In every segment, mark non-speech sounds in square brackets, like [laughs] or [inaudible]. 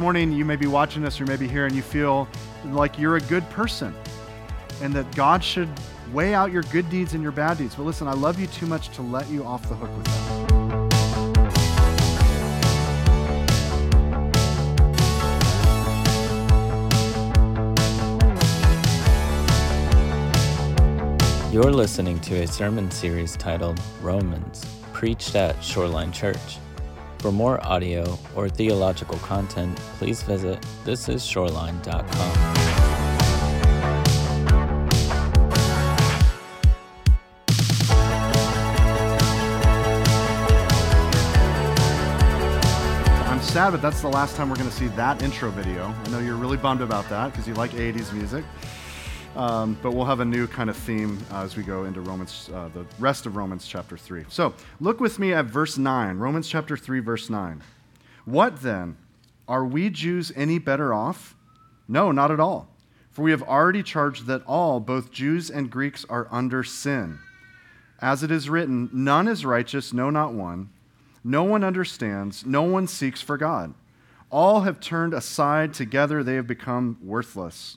morning you may be watching this or maybe here and you feel like you're a good person and that God should weigh out your good deeds and your bad deeds. But listen, I love you too much to let you off the hook with that. You're listening to a sermon series titled Romans, preached at Shoreline Church. For more audio or theological content, please visit thisisshoreline.com. I'm sad, but that's the last time we're going to see that intro video. I know you're really bummed about that because you like 80s music. Um, but we'll have a new kind of theme uh, as we go into Romans, uh, the rest of Romans chapter 3. So look with me at verse 9, Romans chapter 3, verse 9. What then? Are we Jews any better off? No, not at all. For we have already charged that all, both Jews and Greeks, are under sin. As it is written, none is righteous, no, not one. No one understands, no one seeks for God. All have turned aside, together they have become worthless.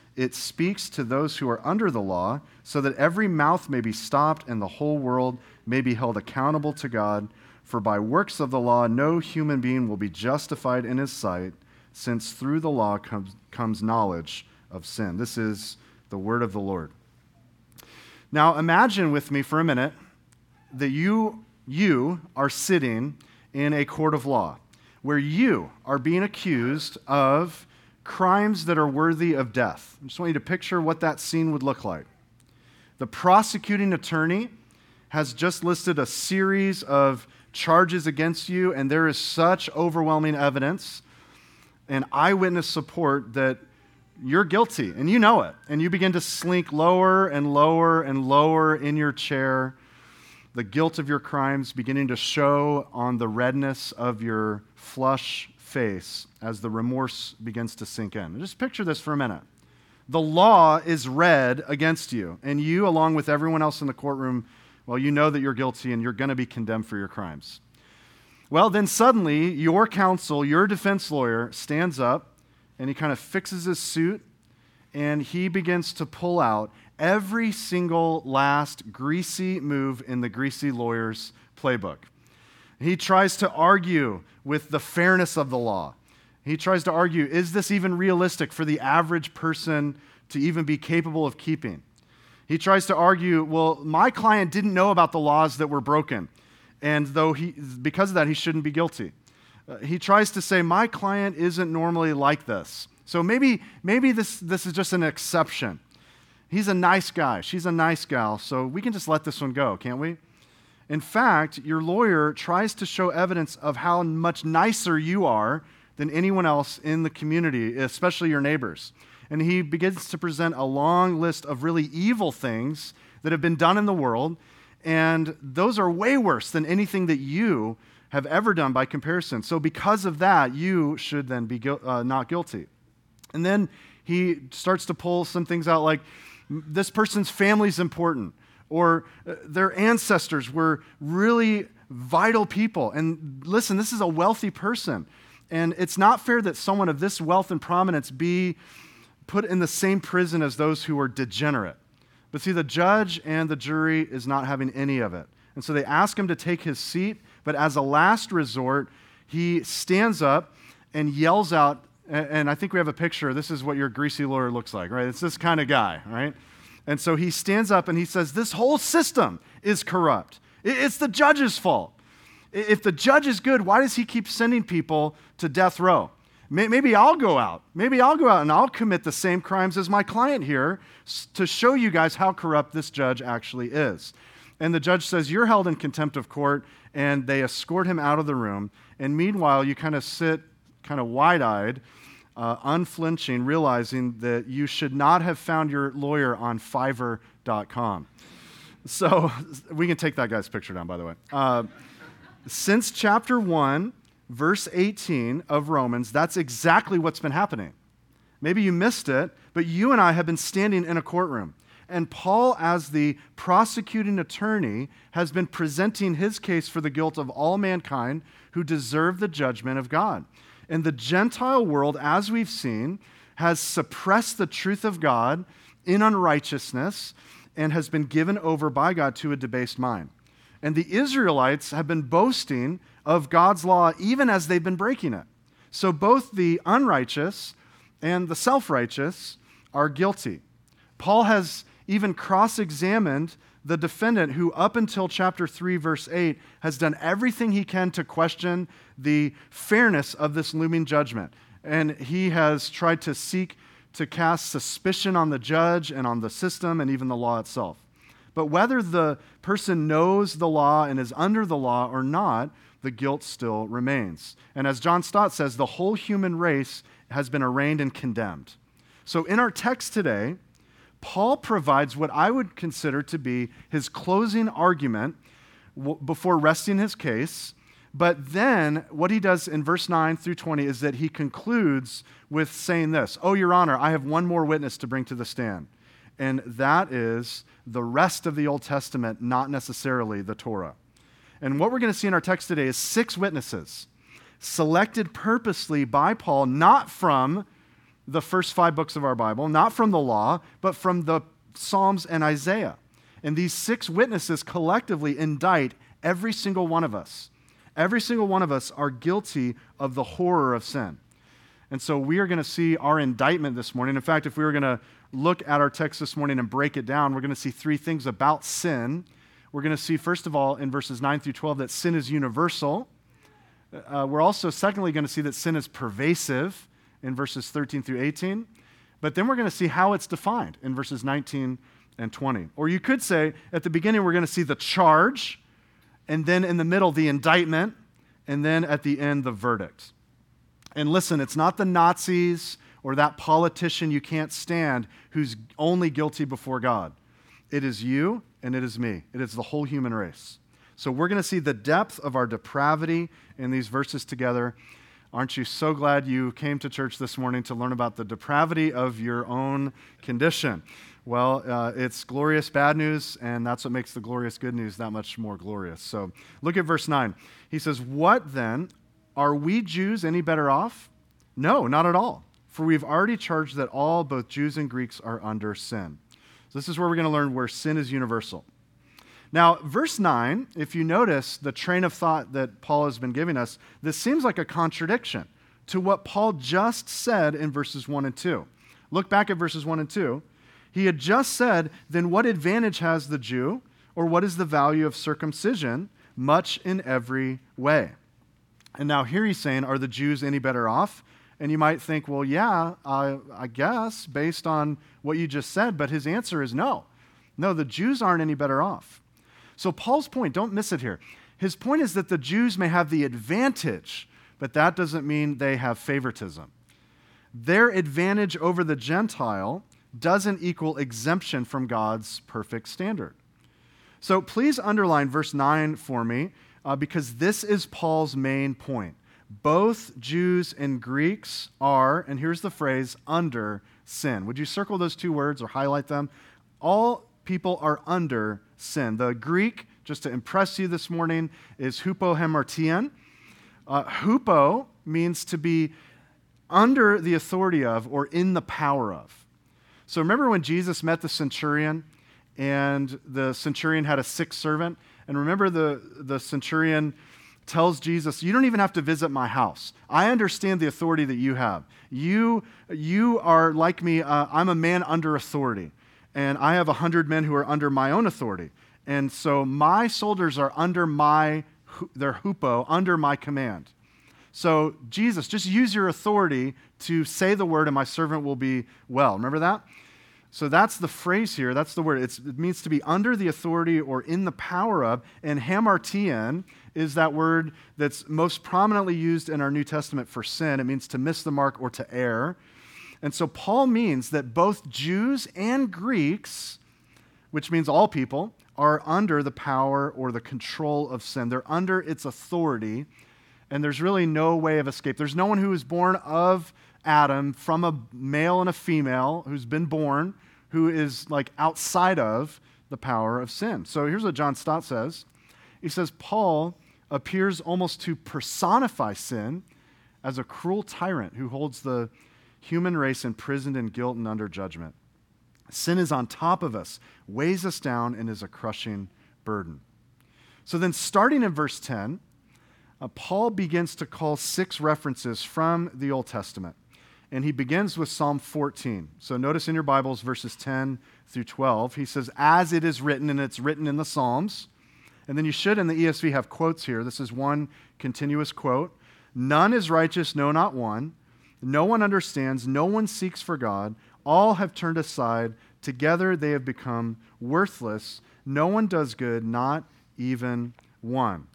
it speaks to those who are under the law, so that every mouth may be stopped and the whole world may be held accountable to God. For by works of the law, no human being will be justified in his sight, since through the law comes, comes knowledge of sin. This is the word of the Lord. Now imagine with me for a minute that you, you are sitting in a court of law where you are being accused of crimes that are worthy of death. I just want you to picture what that scene would look like. The prosecuting attorney has just listed a series of charges against you, and there is such overwhelming evidence and eyewitness support that you're guilty, and you know it. And you begin to slink lower and lower and lower in your chair, the guilt of your crimes beginning to show on the redness of your flush face as the remorse begins to sink in. Just picture this for a minute. The law is read against you, and you, along with everyone else in the courtroom, well, you know that you're guilty and you're going to be condemned for your crimes. Well, then suddenly, your counsel, your defense lawyer, stands up and he kind of fixes his suit and he begins to pull out every single last greasy move in the greasy lawyer's playbook. He tries to argue with the fairness of the law. He tries to argue is this even realistic for the average person to even be capable of keeping? He tries to argue, well, my client didn't know about the laws that were broken, and though he, because of that, he shouldn't be guilty. Uh, he tries to say, my client isn't normally like this. So maybe, maybe this, this is just an exception. He's a nice guy. She's a nice gal. So we can just let this one go, can't we? In fact, your lawyer tries to show evidence of how much nicer you are than anyone else in the community, especially your neighbors. And he begins to present a long list of really evil things that have been done in the world, and those are way worse than anything that you have ever done by comparison. So, because of that, you should then be uh, not guilty. And then he starts to pull some things out like this person's family is important, or uh, their ancestors were really vital people. And listen, this is a wealthy person. And it's not fair that someone of this wealth and prominence be put in the same prison as those who are degenerate. But see, the judge and the jury is not having any of it. And so they ask him to take his seat, but as a last resort, he stands up and yells out, and I think we have a picture. This is what your greasy lawyer looks like, right? It's this kind of guy, right? And so he stands up and he says, This whole system is corrupt. It's the judge's fault. If the judge is good, why does he keep sending people to death row? Maybe I'll go out. Maybe I'll go out and I'll commit the same crimes as my client here to show you guys how corrupt this judge actually is. And the judge says, You're held in contempt of court, and they escort him out of the room. And meanwhile, you kind of sit kind of wide eyed uh, unflinching, realizing that you should not have found your lawyer on Fiverr.com. So [laughs] we can take that guy's picture down, by the way. Uh, since chapter 1, verse 18 of Romans, that's exactly what's been happening. Maybe you missed it, but you and I have been standing in a courtroom. And Paul, as the prosecuting attorney, has been presenting his case for the guilt of all mankind who deserve the judgment of God. And the Gentile world, as we've seen, has suppressed the truth of God in unrighteousness and has been given over by God to a debased mind. And the Israelites have been boasting of God's law even as they've been breaking it. So both the unrighteous and the self righteous are guilty. Paul has even cross examined the defendant who, up until chapter 3, verse 8, has done everything he can to question the fairness of this looming judgment. And he has tried to seek to cast suspicion on the judge and on the system and even the law itself. But whether the person knows the law and is under the law or not, the guilt still remains. And as John Stott says, the whole human race has been arraigned and condemned. So in our text today, Paul provides what I would consider to be his closing argument before resting his case. But then what he does in verse 9 through 20 is that he concludes with saying this Oh, Your Honor, I have one more witness to bring to the stand. And that is the rest of the Old Testament, not necessarily the Torah. And what we're going to see in our text today is six witnesses selected purposely by Paul, not from the first five books of our Bible, not from the law, but from the Psalms and Isaiah. And these six witnesses collectively indict every single one of us. Every single one of us are guilty of the horror of sin. And so we are going to see our indictment this morning. In fact, if we were going to look at our text this morning and break it down, we're going to see three things about sin. We're going to see, first of all, in verses 9 through 12, that sin is universal. Uh, we're also, secondly, going to see that sin is pervasive in verses 13 through 18. But then we're going to see how it's defined in verses 19 and 20. Or you could say at the beginning, we're going to see the charge, and then in the middle, the indictment, and then at the end, the verdict. And listen, it's not the Nazis or that politician you can't stand who's only guilty before God. It is you and it is me. It is the whole human race. So we're going to see the depth of our depravity in these verses together. Aren't you so glad you came to church this morning to learn about the depravity of your own condition? Well, uh, it's glorious bad news, and that's what makes the glorious good news that much more glorious. So look at verse 9. He says, What then? Are we Jews any better off? No, not at all. For we've already charged that all, both Jews and Greeks, are under sin. So this is where we're going to learn where sin is universal. Now, verse 9, if you notice the train of thought that Paul has been giving us, this seems like a contradiction to what Paul just said in verses 1 and 2. Look back at verses 1 and 2. He had just said, Then what advantage has the Jew, or what is the value of circumcision? Much in every way. And now here he's saying, Are the Jews any better off? And you might think, Well, yeah, I, I guess, based on what you just said. But his answer is no. No, the Jews aren't any better off. So, Paul's point, don't miss it here. His point is that the Jews may have the advantage, but that doesn't mean they have favoritism. Their advantage over the Gentile doesn't equal exemption from God's perfect standard. So, please underline verse 9 for me, uh, because this is Paul's main point. Both Jews and Greeks are, and here's the phrase, under sin. Would you circle those two words or highlight them? All people are under sin. The Greek, just to impress you this morning, is hupo hamartian. Uh, hupo means to be under the authority of or in the power of. So remember when Jesus met the centurion and the centurion had a sick servant? And remember the, the centurion tells Jesus, You don't even have to visit my house. I understand the authority that you have. You, you are like me, uh, I'm a man under authority and I have a hundred men who are under my own authority. And so my soldiers are under my, their hupo, under my command. So, Jesus, just use your authority to say the word, and my servant will be well. Remember that? So, that's the phrase here. That's the word. It's, it means to be under the authority or in the power of. And hamartian is that word that's most prominently used in our New Testament for sin. It means to miss the mark or to err. And so Paul means that both Jews and Greeks, which means all people, are under the power or the control of sin. They're under its authority, and there's really no way of escape. There's no one who is born of Adam from a male and a female who's been born who is like outside of the power of sin. So here's what John Stott says. He says Paul appears almost to personify sin as a cruel tyrant who holds the human race imprisoned in guilt and under judgment. Sin is on top of us, weighs us down, and is a crushing burden. So then, starting in verse 10, uh, Paul begins to call six references from the Old Testament. And he begins with Psalm 14. So notice in your Bibles, verses 10 through 12. He says, As it is written, and it's written in the Psalms. And then you should in the ESV have quotes here. This is one continuous quote None is righteous, no, not one. No one understands, no one seeks for God. All have turned aside. Together they have become worthless. No one does good, not even one.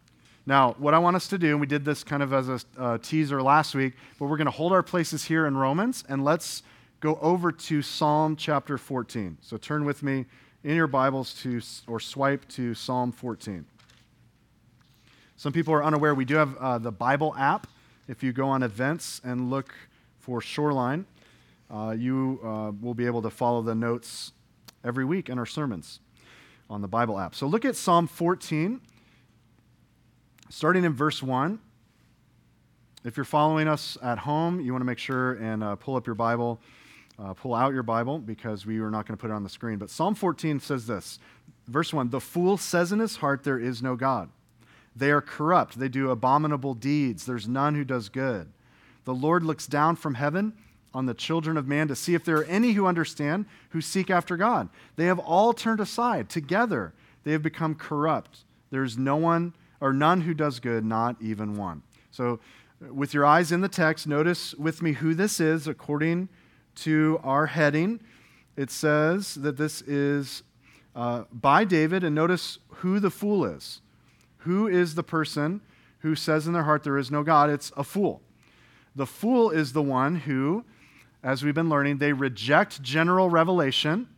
Now, what I want us to do, and we did this kind of as a uh, teaser last week, but we're going to hold our places here in Romans and let's go over to Psalm chapter 14. So turn with me in your Bibles to, or swipe to Psalm 14. Some people are unaware we do have uh, the Bible app. If you go on events and look for Shoreline, uh, you uh, will be able to follow the notes every week in our sermons on the Bible app. So look at Psalm 14, starting in verse 1. If you're following us at home, you want to make sure and uh, pull up your Bible, uh, pull out your Bible, because we are not going to put it on the screen. But Psalm 14 says this Verse 1 The fool says in his heart, There is no God. They are corrupt. They do abominable deeds. There's none who does good. The Lord looks down from heaven on the children of man to see if there are any who understand, who seek after God. They have all turned aside. Together they have become corrupt. There's no one or none who does good, not even one. So, with your eyes in the text, notice with me who this is according to our heading. It says that this is uh, by David, and notice who the fool is. Who is the person who says in their heart there is no God? It's a fool. The fool is the one who, as we've been learning, they reject general revelation.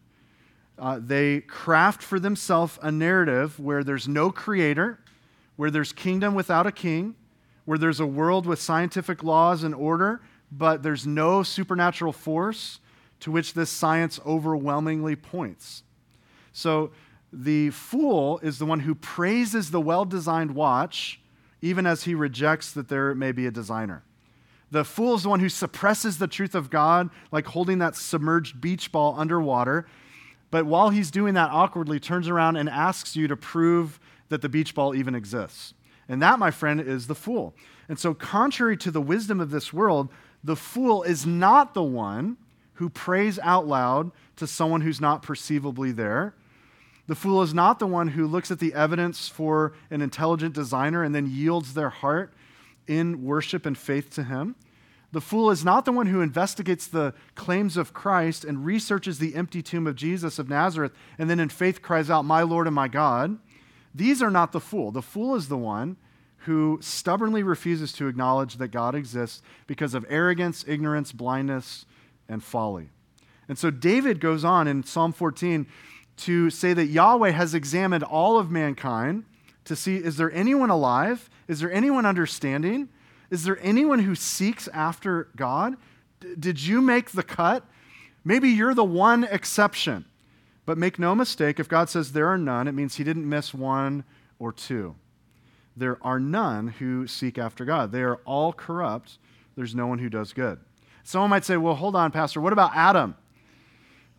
Uh, they craft for themselves a narrative where there's no creator, where there's kingdom without a king, where there's a world with scientific laws and order, but there's no supernatural force to which this science overwhelmingly points. So the fool is the one who praises the well designed watch, even as he rejects that there may be a designer. The fool is the one who suppresses the truth of God, like holding that submerged beach ball underwater. But while he's doing that awkwardly, turns around and asks you to prove that the beach ball even exists. And that, my friend, is the fool. And so, contrary to the wisdom of this world, the fool is not the one who prays out loud to someone who's not perceivably there. The fool is not the one who looks at the evidence for an intelligent designer and then yields their heart in worship and faith to him. The fool is not the one who investigates the claims of Christ and researches the empty tomb of Jesus of Nazareth and then in faith cries out, My Lord and my God. These are not the fool. The fool is the one who stubbornly refuses to acknowledge that God exists because of arrogance, ignorance, blindness, and folly. And so David goes on in Psalm 14 to say that Yahweh has examined all of mankind to see is there anyone alive? Is there anyone understanding? Is there anyone who seeks after God? D- did you make the cut? Maybe you're the one exception. But make no mistake, if God says there are none, it means he didn't miss one or two. There are none who seek after God. They are all corrupt. There's no one who does good. Someone might say, well, hold on, Pastor, what about Adam?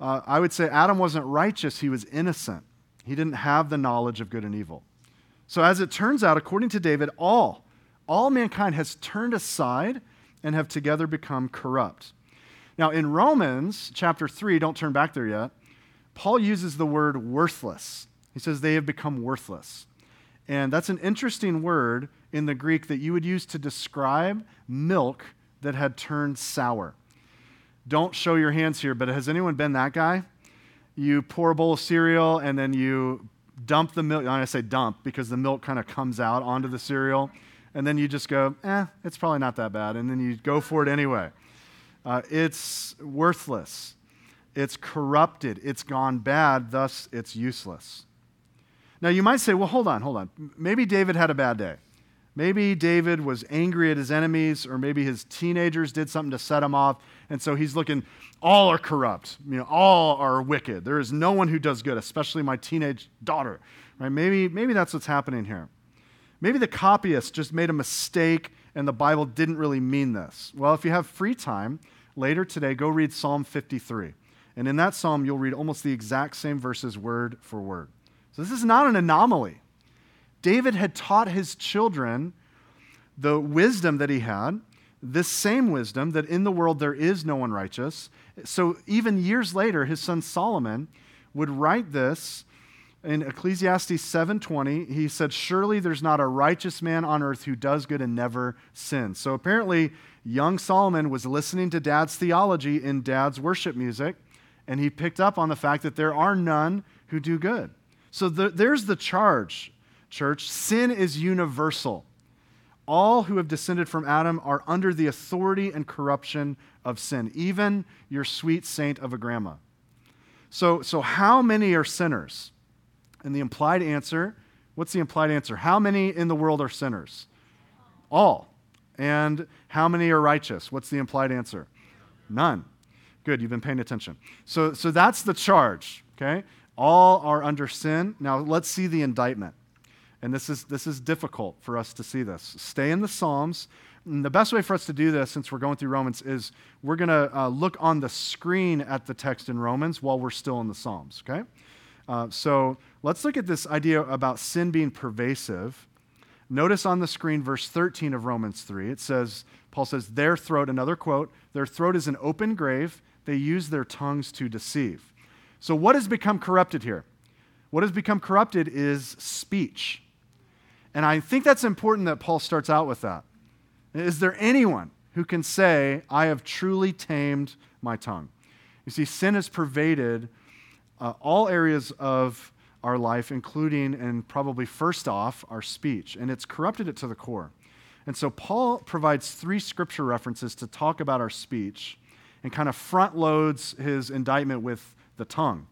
Uh, I would say Adam wasn't righteous, he was innocent. He didn't have the knowledge of good and evil. So, as it turns out, according to David, all, all mankind has turned aside and have together become corrupt. Now, in Romans chapter 3, don't turn back there yet, Paul uses the word worthless. He says they have become worthless. And that's an interesting word in the Greek that you would use to describe milk that had turned sour. Don't show your hands here, but has anyone been that guy? You pour a bowl of cereal and then you dump the milk. I say dump because the milk kind of comes out onto the cereal. And then you just go, eh, it's probably not that bad. And then you go for it anyway. Uh, it's worthless. It's corrupted. It's gone bad. Thus, it's useless. Now, you might say, well, hold on, hold on. Maybe David had a bad day. Maybe David was angry at his enemies, or maybe his teenagers did something to set him off. And so he's looking, all are corrupt. You know, all are wicked. There is no one who does good, especially my teenage daughter. Right? Maybe, maybe that's what's happening here. Maybe the copyist just made a mistake and the Bible didn't really mean this. Well, if you have free time later today, go read Psalm 53. And in that psalm, you'll read almost the exact same verses word for word. So this is not an anomaly. David had taught his children the wisdom that he had, this same wisdom that in the world there is no one righteous. So even years later, his son Solomon would write this in Ecclesiastes 7:20. He said, "Surely there's not a righteous man on earth who does good and never sins." So apparently, young Solomon was listening to dad's theology in dad's worship music, and he picked up on the fact that there are none who do good. So the, there's the charge church, sin is universal. All who have descended from Adam are under the authority and corruption of sin, even your sweet saint of a grandma. So, so how many are sinners? And the implied answer what's the implied answer? How many in the world are sinners? All. And how many are righteous? What's the implied answer? None. Good, you've been paying attention. So, so that's the charge, okay? All are under sin. Now let's see the indictment. And this is, this is difficult for us to see this. Stay in the Psalms. And the best way for us to do this, since we're going through Romans, is we're going to uh, look on the screen at the text in Romans while we're still in the Psalms, okay? Uh, so let's look at this idea about sin being pervasive. Notice on the screen verse 13 of Romans 3. It says, Paul says, Their throat, another quote, their throat is an open grave. They use their tongues to deceive. So, what has become corrupted here? What has become corrupted is speech. And I think that's important that Paul starts out with that. Is there anyone who can say, I have truly tamed my tongue? You see, sin has pervaded uh, all areas of our life, including and probably first off, our speech, and it's corrupted it to the core. And so Paul provides three scripture references to talk about our speech and kind of front loads his indictment with the tongue.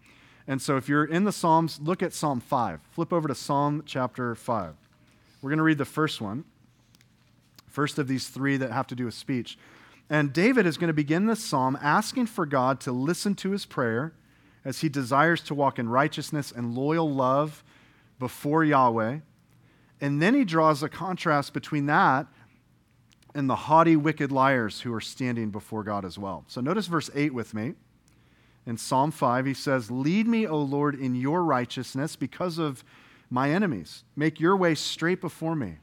And so if you're in the Psalms, look at Psalm 5. Flip over to Psalm chapter 5. We're going to read the first one, first of these three that have to do with speech. And David is going to begin this psalm asking for God to listen to his prayer as he desires to walk in righteousness and loyal love before Yahweh. And then he draws a contrast between that and the haughty, wicked liars who are standing before God as well. So notice verse 8 with me. In Psalm 5, he says, Lead me, O Lord, in your righteousness because of my enemies. Make your way straight before me.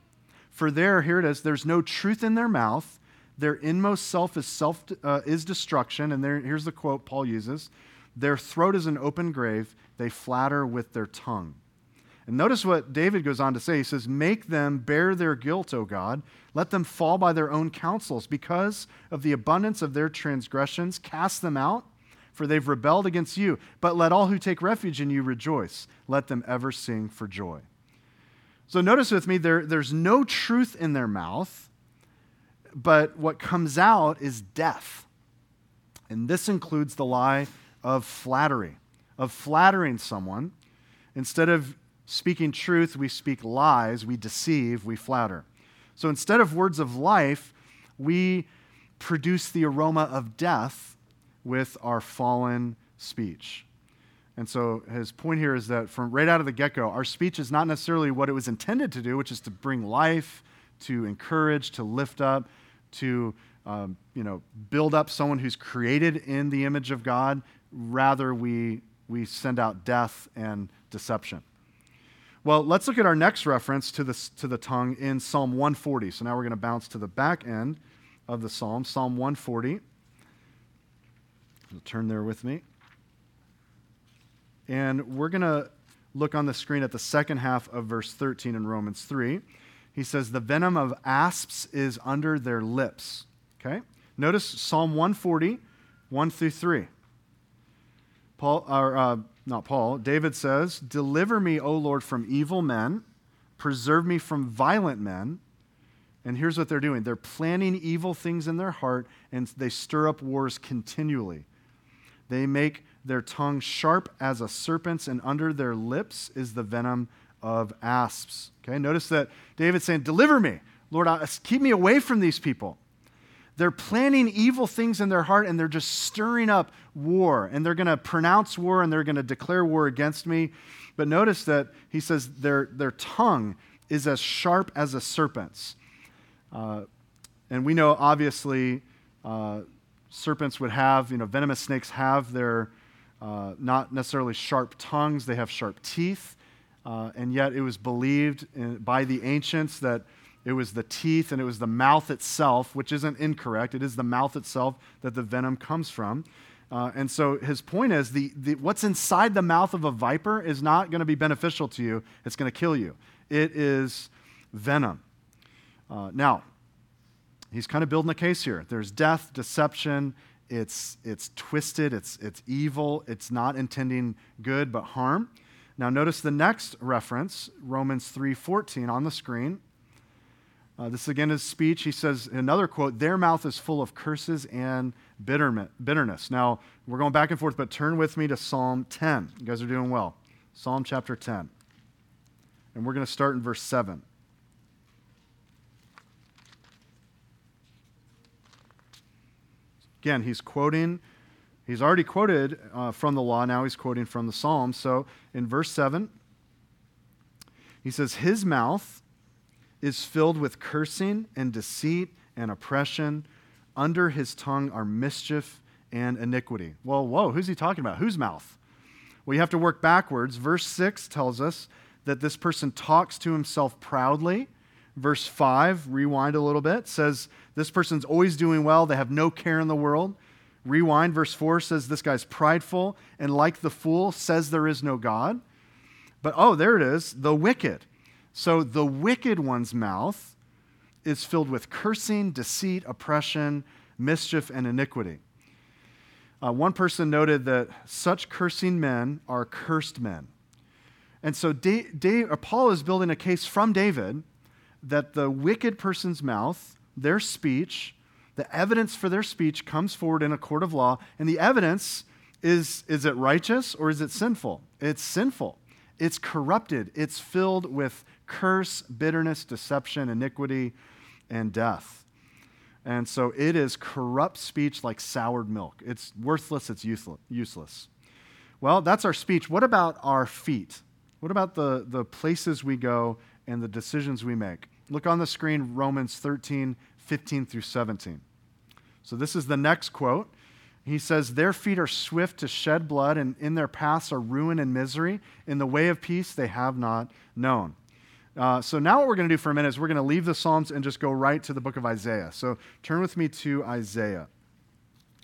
For there, here it is, there's no truth in their mouth. Their inmost self is, self, uh, is destruction. And there, here's the quote Paul uses Their throat is an open grave. They flatter with their tongue. And notice what David goes on to say. He says, Make them bear their guilt, O God. Let them fall by their own counsels. Because of the abundance of their transgressions, cast them out for they've rebelled against you. But let all who take refuge in you rejoice. Let them ever sing for joy. So notice with me, there, there's no truth in their mouth, but what comes out is death. And this includes the lie of flattery, of flattering someone. Instead of speaking truth, we speak lies, we deceive, we flatter. So instead of words of life, we produce the aroma of death with our fallen speech. And so his point here is that from right out of the get go, our speech is not necessarily what it was intended to do, which is to bring life, to encourage, to lift up, to um, you know, build up someone who's created in the image of God. Rather, we, we send out death and deception. Well, let's look at our next reference to the, to the tongue in Psalm 140. So now we're going to bounce to the back end of the psalm, Psalm 140 turn there with me. And we're going to look on the screen at the second half of verse 13 in Romans 3. He says, The venom of asps is under their lips. Okay? Notice Psalm 140, 1 through 3. Paul, or, uh, not Paul. David says, Deliver me, O Lord, from evil men, preserve me from violent men. And here's what they're doing they're planning evil things in their heart, and they stir up wars continually. They make their tongue sharp as a serpent's, and under their lips is the venom of asps. Okay, notice that David's saying, Deliver me. Lord, keep me away from these people. They're planning evil things in their heart and they're just stirring up war. And they're going to pronounce war and they're going to declare war against me. But notice that he says their, their tongue is as sharp as a serpent's. Uh, and we know, obviously, uh, serpents would have, you know, venomous snakes have their uh, not necessarily sharp tongues, they have sharp teeth. Uh, and yet it was believed in, by the ancients that it was the teeth and it was the mouth itself, which isn't incorrect. It is the mouth itself that the venom comes from. Uh, and so his point is the, the, what's inside the mouth of a viper is not going to be beneficial to you, it's going to kill you. It is venom. Uh, now, he's kind of building a case here. There's death, deception, it's, it's twisted, it's, it's evil, it's not intending good but harm. Now notice the next reference, Romans 3:14 on the screen. Uh, this again is speech. He says, another quote, their mouth is full of curses and bitterness. Now, we're going back and forth, but turn with me to Psalm 10. You guys are doing well. Psalm chapter 10. And we're going to start in verse 7. Again, he's quoting, he's already quoted uh, from the law, now he's quoting from the Psalms. So in verse 7, he says, His mouth is filled with cursing and deceit and oppression. Under his tongue are mischief and iniquity. Well, whoa, who's he talking about? Whose mouth? Well, you have to work backwards. Verse 6 tells us that this person talks to himself proudly. Verse 5, rewind a little bit, says this person's always doing well. They have no care in the world. Rewind, verse 4 says this guy's prideful and like the fool says there is no God. But oh, there it is, the wicked. So the wicked one's mouth is filled with cursing, deceit, oppression, mischief, and iniquity. Uh, one person noted that such cursing men are cursed men. And so Dave, uh, Paul is building a case from David that the wicked person's mouth, their speech, the evidence for their speech comes forward in a court of law, and the evidence is is it righteous or is it sinful? It's sinful. It's corrupted. It's filled with curse, bitterness, deception, iniquity, and death. And so it is corrupt speech like soured milk. It's worthless, it's useless. Well, that's our speech. What about our feet? What about the, the places we go and the decisions we make? Look on the screen, Romans 13, 15 through 17. So this is the next quote. He says, Their feet are swift to shed blood, and in their paths are ruin and misery. In the way of peace they have not known. Uh, so now what we're going to do for a minute is we're going to leave the Psalms and just go right to the book of Isaiah. So turn with me to Isaiah.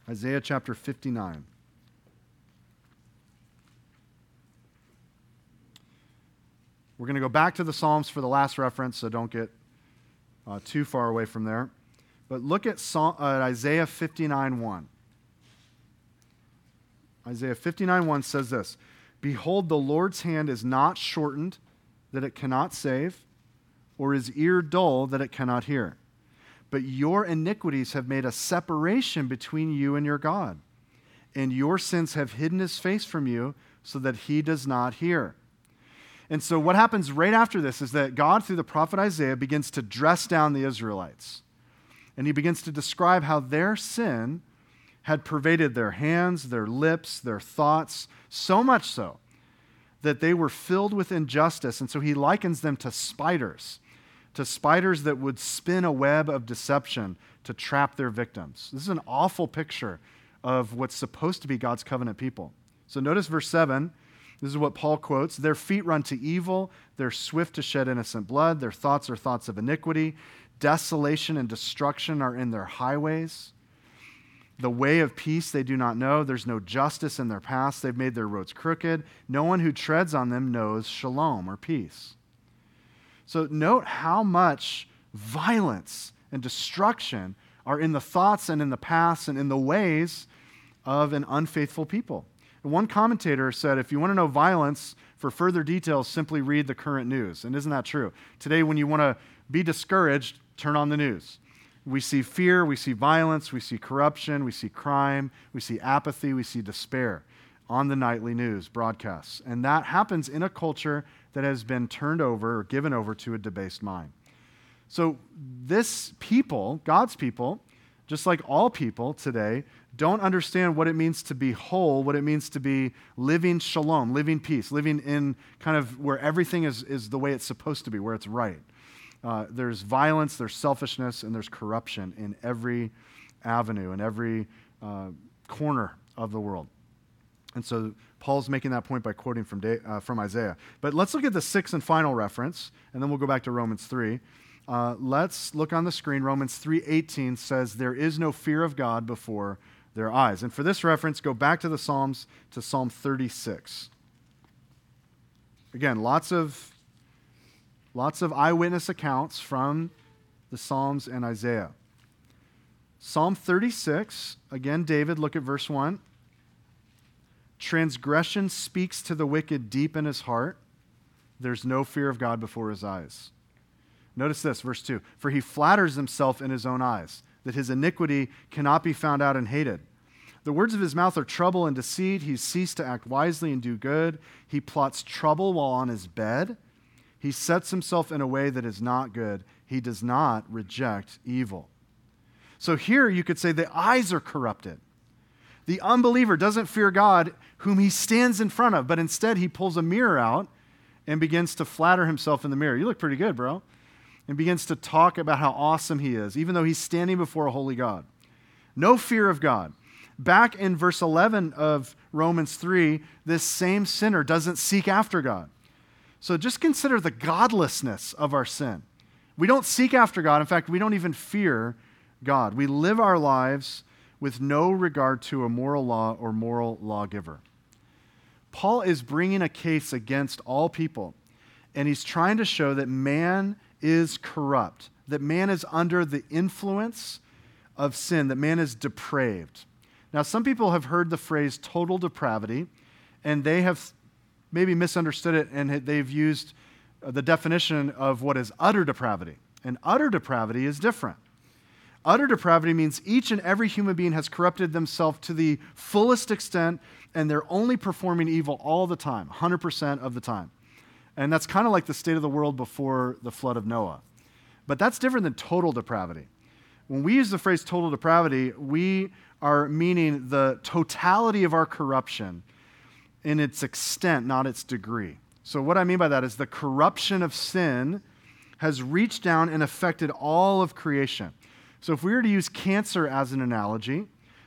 Isaiah chapter 59. We're going to go back to the Psalms for the last reference, so don't get uh, too far away from there. But look at Psalm, uh, Isaiah 59 1. Isaiah 59 1 says this Behold, the Lord's hand is not shortened that it cannot save, or his ear dull that it cannot hear. But your iniquities have made a separation between you and your God, and your sins have hidden his face from you so that he does not hear. And so, what happens right after this is that God, through the prophet Isaiah, begins to dress down the Israelites. And he begins to describe how their sin had pervaded their hands, their lips, their thoughts, so much so that they were filled with injustice. And so he likens them to spiders, to spiders that would spin a web of deception to trap their victims. This is an awful picture of what's supposed to be God's covenant people. So notice verse 7. This is what Paul quotes Their feet run to evil, they're swift to shed innocent blood, their thoughts are thoughts of iniquity. Desolation and destruction are in their highways. The way of peace they do not know. There's no justice in their paths. They've made their roads crooked. No one who treads on them knows shalom or peace. So note how much violence and destruction are in the thoughts and in the paths and in the ways of an unfaithful people. One commentator said, if you want to know violence for further details, simply read the current news. And isn't that true? Today, when you want to be discouraged, turn on the news. We see fear, we see violence, we see corruption, we see crime, we see apathy, we see despair on the nightly news broadcasts. And that happens in a culture that has been turned over or given over to a debased mind. So, this people, God's people, just like all people today, don't understand what it means to be whole, what it means to be living shalom, living peace, living in kind of where everything is, is the way it's supposed to be, where it's right. Uh, there's violence, there's selfishness, and there's corruption in every avenue, in every uh, corner of the world. And so Paul's making that point by quoting from, uh, from Isaiah. But let's look at the sixth and final reference, and then we'll go back to Romans 3. Uh, let's look on the screen. Romans 3.18 says, There is no fear of God before their eyes. And for this reference, go back to the Psalms, to Psalm 36. Again, lots of, lots of eyewitness accounts from the Psalms and Isaiah. Psalm 36, again, David, look at verse 1. Transgression speaks to the wicked deep in his heart. There's no fear of God before his eyes. Notice this, verse 2 For he flatters himself in his own eyes that his iniquity cannot be found out and hated. The words of his mouth are trouble and deceit. He's ceased to act wisely and do good. He plots trouble while on his bed. He sets himself in a way that is not good. He does not reject evil. So here you could say the eyes are corrupted. The unbeliever doesn't fear God, whom he stands in front of, but instead he pulls a mirror out and begins to flatter himself in the mirror. You look pretty good, bro and begins to talk about how awesome he is, even though he's standing before a holy God. No fear of God. Back in verse 11 of Romans 3, this same sinner doesn't seek after God. So just consider the godlessness of our sin. We don't seek after God. In fact, we don't even fear God. We live our lives with no regard to a moral law or moral lawgiver. Paul is bringing a case against all people, and he's trying to show that man is corrupt, that man is under the influence of sin, that man is depraved. Now, some people have heard the phrase total depravity, and they have maybe misunderstood it and they've used uh, the definition of what is utter depravity. And utter depravity is different. Utter depravity means each and every human being has corrupted themselves to the fullest extent, and they're only performing evil all the time, 100% of the time. And that's kind of like the state of the world before the flood of Noah. But that's different than total depravity. When we use the phrase total depravity, we are meaning the totality of our corruption in its extent, not its degree. So, what I mean by that is the corruption of sin has reached down and affected all of creation. So, if we were to use cancer as an analogy,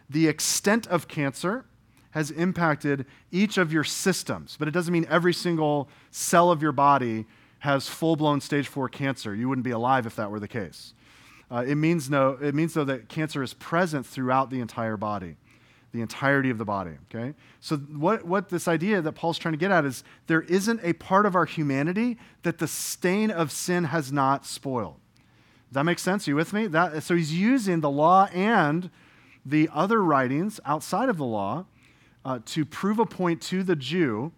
the extent of cancer has impacted each of your systems, but it doesn't mean every single cell of your body has full blown stage four cancer. You wouldn't be alive if that were the case. Uh, it, means no, it means, though, that cancer is present throughout the entire body, the entirety of the body. Okay? So, what, what this idea that Paul's trying to get at is there isn't a part of our humanity that the stain of sin has not spoiled. Does that make sense? Are you with me? That, so, he's using the law and the other writings outside of the law uh, to prove a point to the Jew.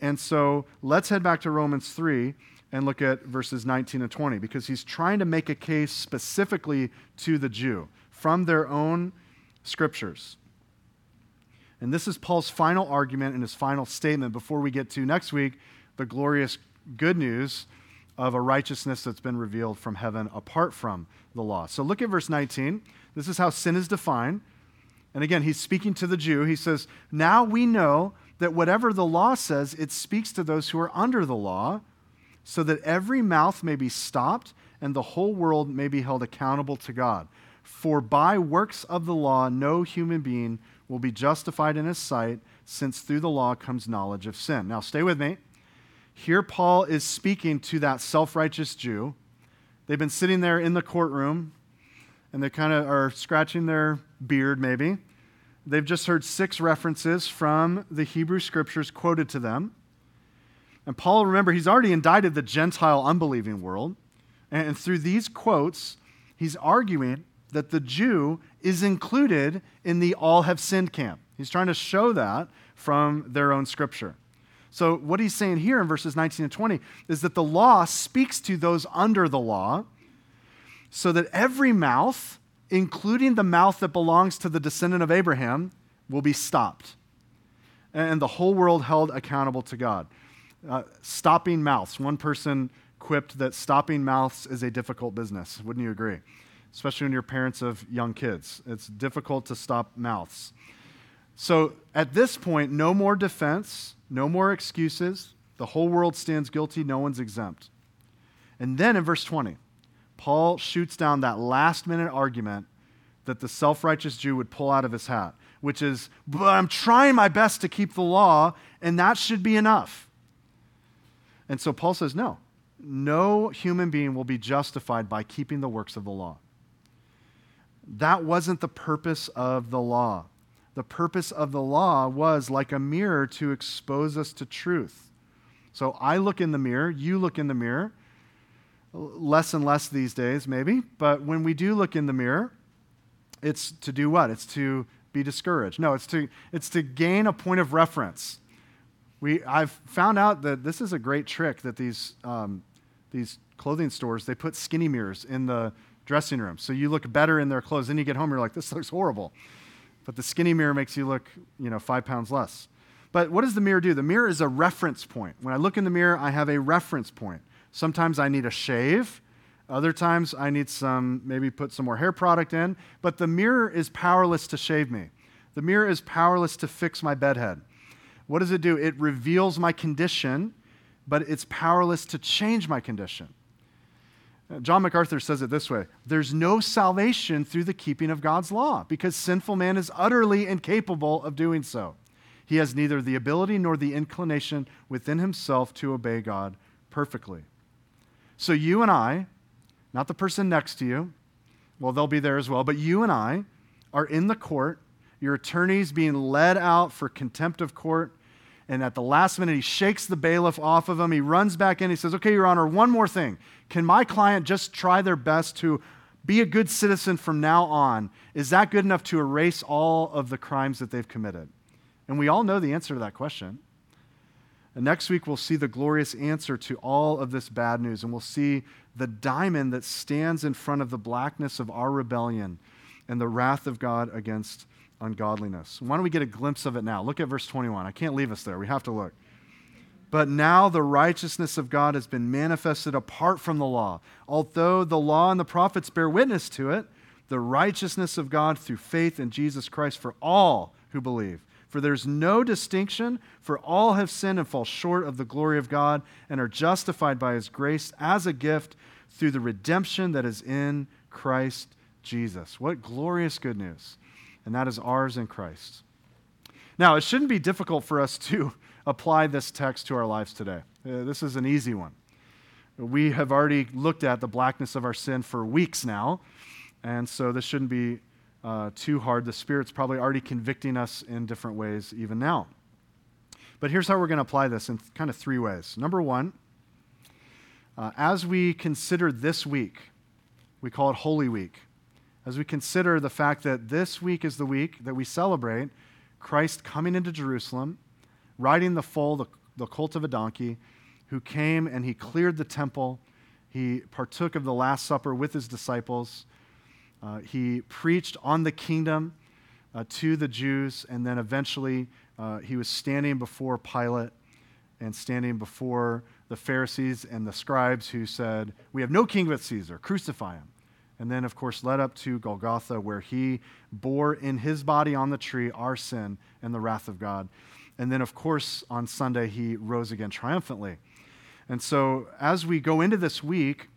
And so let's head back to Romans 3 and look at verses 19 and 20 because he's trying to make a case specifically to the Jew from their own scriptures. And this is Paul's final argument and his final statement before we get to next week the glorious good news of a righteousness that's been revealed from heaven apart from the law. So look at verse 19. This is how sin is defined. And again, he's speaking to the Jew. He says, Now we know that whatever the law says, it speaks to those who are under the law, so that every mouth may be stopped and the whole world may be held accountable to God. For by works of the law, no human being will be justified in his sight, since through the law comes knowledge of sin. Now, stay with me. Here, Paul is speaking to that self righteous Jew. They've been sitting there in the courtroom, and they kind of are scratching their beard, maybe. They've just heard six references from the Hebrew scriptures quoted to them. And Paul, remember, he's already indicted the Gentile unbelieving world. And through these quotes, he's arguing that the Jew is included in the all have sinned camp. He's trying to show that from their own scripture. So, what he's saying here in verses 19 and 20 is that the law speaks to those under the law so that every mouth, including the mouth that belongs to the descendant of Abraham, will be stopped. And the whole world held accountable to God. Uh, stopping mouths. One person quipped that stopping mouths is a difficult business. Wouldn't you agree? Especially when you're parents of young kids. It's difficult to stop mouths. So at this point, no more defense, no more excuses. The whole world stands guilty, no one's exempt. And then in verse 20, Paul shoots down that last minute argument that the self righteous Jew would pull out of his hat, which is, but I'm trying my best to keep the law, and that should be enough. And so Paul says, no, no human being will be justified by keeping the works of the law. That wasn't the purpose of the law. The purpose of the law was like a mirror to expose us to truth. So I look in the mirror, you look in the mirror. Less and less these days, maybe. But when we do look in the mirror, it's to do what? It's to be discouraged. No, it's to, it's to gain a point of reference. We, I've found out that this is a great trick that these, um, these clothing stores, they put skinny mirrors in the dressing room. So you look better in their clothes. Then you get home, you're like, this looks horrible. But the skinny mirror makes you look, you know, five pounds less. But what does the mirror do? The mirror is a reference point. When I look in the mirror, I have a reference point. Sometimes I need a shave. Other times I need some, maybe put some more hair product in. But the mirror is powerless to shave me. The mirror is powerless to fix my bedhead. What does it do? It reveals my condition, but it's powerless to change my condition. Uh, John MacArthur says it this way There's no salvation through the keeping of God's law because sinful man is utterly incapable of doing so. He has neither the ability nor the inclination within himself to obey God perfectly. So you and I, not the person next to you, well, they'll be there as well, but you and I are in the court. Your attorney's being led out for contempt of court. And at the last minute, he shakes the bailiff off of him. He runs back in. He says, Okay, Your Honor, one more thing. Can my client just try their best to be a good citizen from now on? Is that good enough to erase all of the crimes that they've committed? And we all know the answer to that question. And next week, we'll see the glorious answer to all of this bad news, and we'll see the diamond that stands in front of the blackness of our rebellion and the wrath of God against ungodliness. Why don't we get a glimpse of it now? Look at verse 21. I can't leave us there. We have to look. But now the righteousness of God has been manifested apart from the law. Although the law and the prophets bear witness to it, the righteousness of God through faith in Jesus Christ for all who believe. For there's no distinction, for all have sinned and fall short of the glory of God and are justified by his grace as a gift through the redemption that is in Christ Jesus. What glorious good news! And that is ours in Christ. Now, it shouldn't be difficult for us [laughs] to apply this text to our lives today. Uh, this is an easy one. We have already looked at the blackness of our sin for weeks now, and so this shouldn't be uh, too hard. The Spirit's probably already convicting us in different ways even now. But here's how we're going to apply this in kind of three ways. Number one, uh, as we consider this week, we call it Holy Week. As we consider the fact that this week is the week that we celebrate Christ coming into Jerusalem riding the foal, the, the colt of a donkey, who came and he cleared the temple. He partook of the Last Supper with his disciples. Uh, he preached on the kingdom uh, to the Jews, and then eventually uh, he was standing before Pilate and standing before the Pharisees and the scribes who said, We have no king but Caesar, crucify him. And then, of course, led up to Golgotha, where he bore in his body on the tree our sin and the wrath of God. And then, of course, on Sunday, he rose again triumphantly. And so, as we go into this week,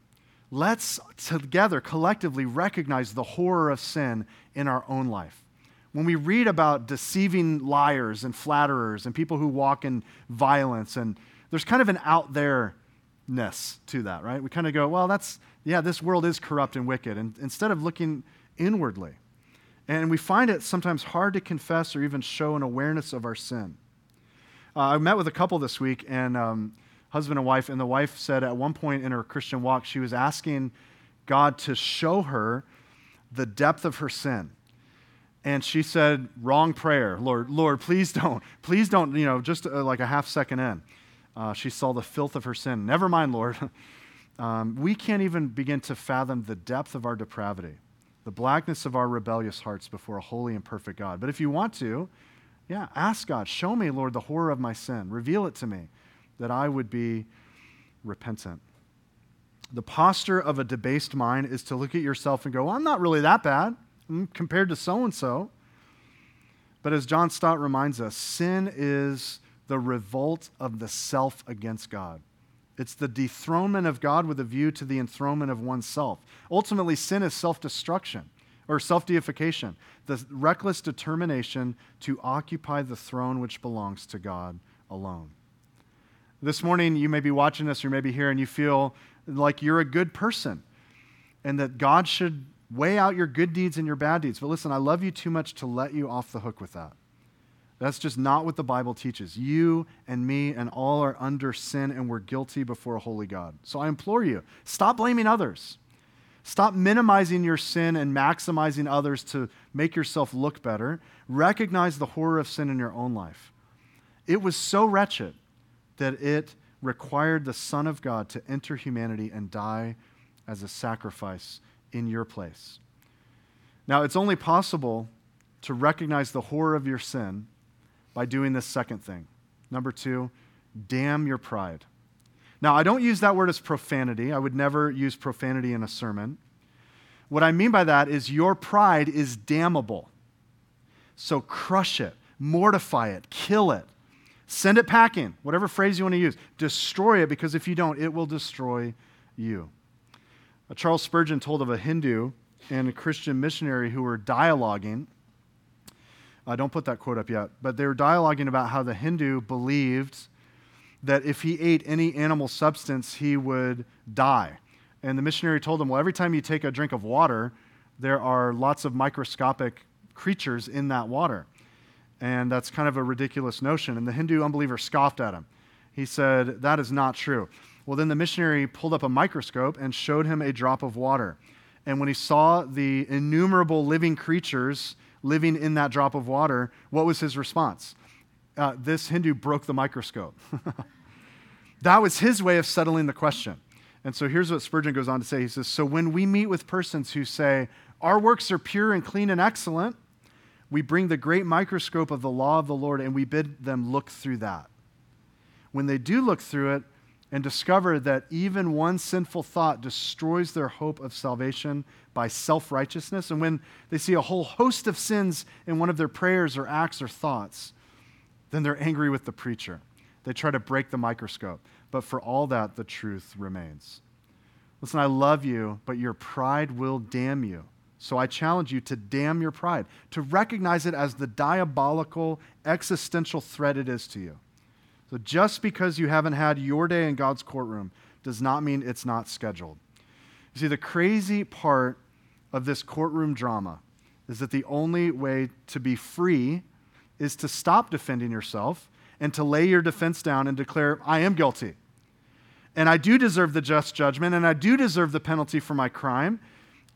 let's together collectively recognize the horror of sin in our own life. When we read about deceiving liars and flatterers and people who walk in violence, and there's kind of an out there ness to that, right? We kind of go, well, that's, yeah, this world is corrupt and wicked. And instead of looking inwardly, and we find it sometimes hard to confess or even show an awareness of our sin. Uh, I met with a couple this week, and um, husband and wife, and the wife said at one point in her Christian walk, she was asking God to show her the depth of her sin. and she said, Wrong prayer. Lord, Lord, please don't. Please don't, you know, just uh, like a half second in. Uh, she saw the filth of her sin. Never mind, Lord. [laughs] um, we can't even begin to fathom the depth of our depravity, the blackness of our rebellious hearts before a holy and perfect God. But if you want to, yeah, ask God, show me, Lord, the horror of my sin. Reveal it to me that I would be repentant. The posture of a debased mind is to look at yourself and go, well, I'm not really that bad mm, compared to so and so. But as John Stott reminds us, sin is the revolt of the self against God. It's the dethronement of God with a view to the enthronement of oneself. Ultimately, sin is self destruction or self deification, the reckless determination to occupy the throne which belongs to God alone. This morning, you may be watching this, or you may be here, and you feel like you're a good person and that God should Weigh out your good deeds and your bad deeds. But listen, I love you too much to let you off the hook with that. That's just not what the Bible teaches. You and me and all are under sin and we're guilty before a holy God. So I implore you stop blaming others. Stop minimizing your sin and maximizing others to make yourself look better. Recognize the horror of sin in your own life. It was so wretched that it required the Son of God to enter humanity and die as a sacrifice in your place. Now, it's only possible to recognize the horror of your sin by doing this second thing. Number two, damn your pride. Now, I don't use that word as profanity. I would never use profanity in a sermon. What I mean by that is your pride is damnable. So crush it, mortify it, kill it, send it packing, whatever phrase you want to use. Destroy it because if you don't, it will destroy you. Uh, Charles Spurgeon told of a Hindu and a Christian missionary who were dialoguing. Uh, don't put that quote up yet, but they were dialoguing about how the Hindu believed that if he ate any animal substance, he would die. And the missionary told him, Well, every time you take a drink of water, there are lots of microscopic creatures in that water. And that's kind of a ridiculous notion. And the Hindu unbeliever scoffed at him. He said, That is not true. Well, then the missionary pulled up a microscope and showed him a drop of water. And when he saw the innumerable living creatures living in that drop of water, what was his response? Uh, this Hindu broke the microscope. [laughs] that was his way of settling the question. And so here's what Spurgeon goes on to say. He says, So when we meet with persons who say, Our works are pure and clean and excellent, we bring the great microscope of the law of the Lord and we bid them look through that. When they do look through it, and discover that even one sinful thought destroys their hope of salvation by self righteousness. And when they see a whole host of sins in one of their prayers or acts or thoughts, then they're angry with the preacher. They try to break the microscope. But for all that, the truth remains. Listen, I love you, but your pride will damn you. So I challenge you to damn your pride, to recognize it as the diabolical existential threat it is to you. So just because you haven't had your day in God's courtroom does not mean it's not scheduled. You see, the crazy part of this courtroom drama is that the only way to be free is to stop defending yourself and to lay your defense down and declare, I am guilty. And I do deserve the just judgment, and I do deserve the penalty for my crime.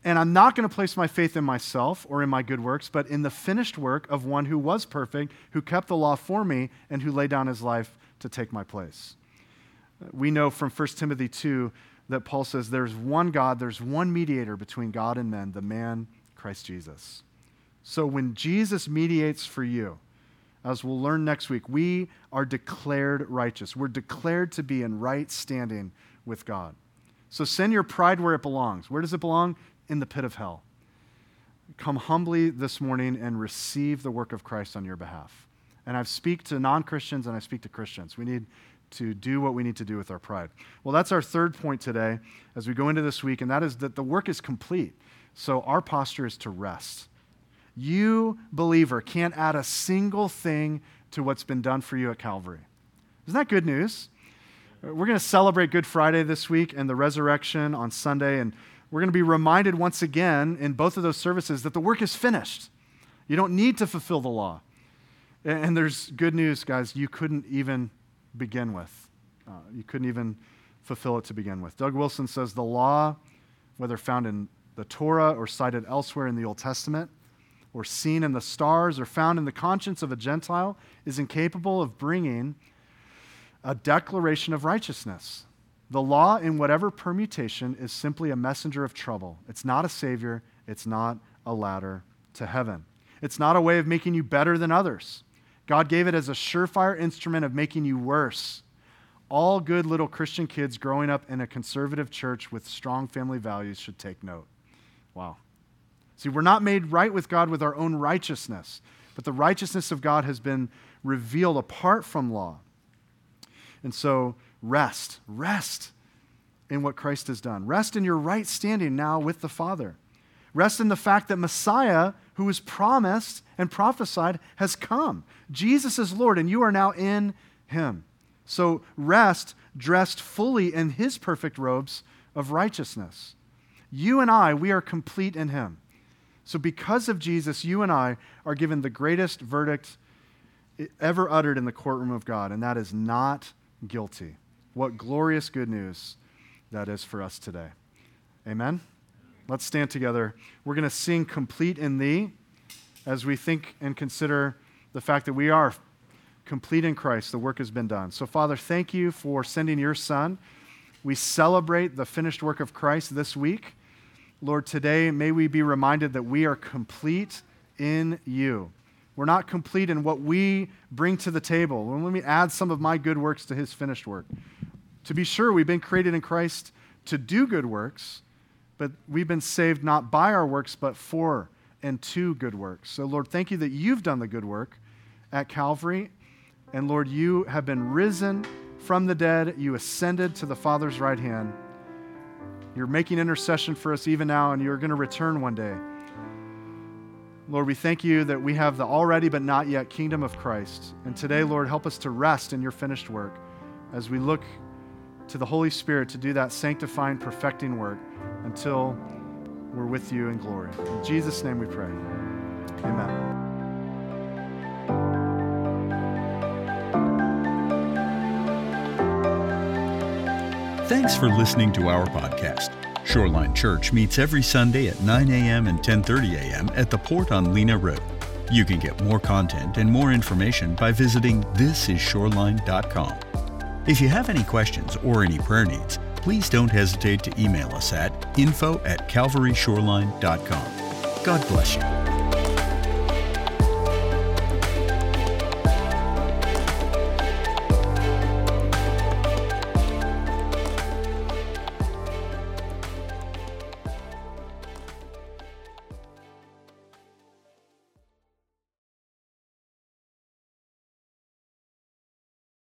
And I'm not going to place my faith in myself or in my good works, but in the finished work of one who was perfect, who kept the law for me, and who laid down his life to take my place. We know from 1 Timothy 2 that Paul says there's one God, there's one mediator between God and men, the man Christ Jesus. So when Jesus mediates for you, as we'll learn next week, we are declared righteous. We're declared to be in right standing with God. So send your pride where it belongs. Where does it belong? In the pit of hell. Come humbly this morning and receive the work of Christ on your behalf. And I speak to non Christians and I speak to Christians. We need to do what we need to do with our pride. Well, that's our third point today as we go into this week, and that is that the work is complete. So our posture is to rest. You, believer, can't add a single thing to what's been done for you at Calvary. Isn't that good news? We're going to celebrate Good Friday this week and the resurrection on Sunday, and we're going to be reminded once again in both of those services that the work is finished. You don't need to fulfill the law. And there's good news, guys, you couldn't even begin with. Uh, you couldn't even fulfill it to begin with. Doug Wilson says the law, whether found in the Torah or cited elsewhere in the Old Testament, or seen in the stars or found in the conscience of a Gentile is incapable of bringing a declaration of righteousness. The law, in whatever permutation, is simply a messenger of trouble. It's not a savior, it's not a ladder to heaven. It's not a way of making you better than others. God gave it as a surefire instrument of making you worse. All good little Christian kids growing up in a conservative church with strong family values should take note. Wow. See, we're not made right with God with our own righteousness, but the righteousness of God has been revealed apart from law. And so, rest, rest in what Christ has done. Rest in your right standing now with the Father. Rest in the fact that Messiah, who was promised and prophesied, has come. Jesus is Lord, and you are now in him. So rest dressed fully in his perfect robes of righteousness. You and I, we are complete in him. So, because of Jesus, you and I are given the greatest verdict ever uttered in the courtroom of God, and that is not guilty. What glorious good news that is for us today. Amen? Let's stand together. We're going to sing Complete in Thee as we think and consider the fact that we are complete in Christ. The work has been done. So, Father, thank you for sending your Son. We celebrate the finished work of Christ this week. Lord, today may we be reminded that we are complete in you. We're not complete in what we bring to the table. Let me add some of my good works to his finished work. To be sure, we've been created in Christ to do good works, but we've been saved not by our works, but for and to good works. So, Lord, thank you that you've done the good work at Calvary. And Lord, you have been risen from the dead. You ascended to the Father's right hand. You're making intercession for us even now, and you're going to return one day. Lord, we thank you that we have the already but not yet kingdom of Christ. And today, Lord, help us to rest in your finished work as we look to the Holy Spirit to do that sanctifying, perfecting work until we're with you in glory. In Jesus' name we pray. Amen. Thanks for listening to our podcast. Shoreline Church meets every Sunday at 9 a.m. and 10:30 a.m. at the Port on Lena Road. You can get more content and more information by visiting thisisshoreline.com. If you have any questions or any prayer needs, please don't hesitate to email us at info at calvaryshoreline.com. God bless you.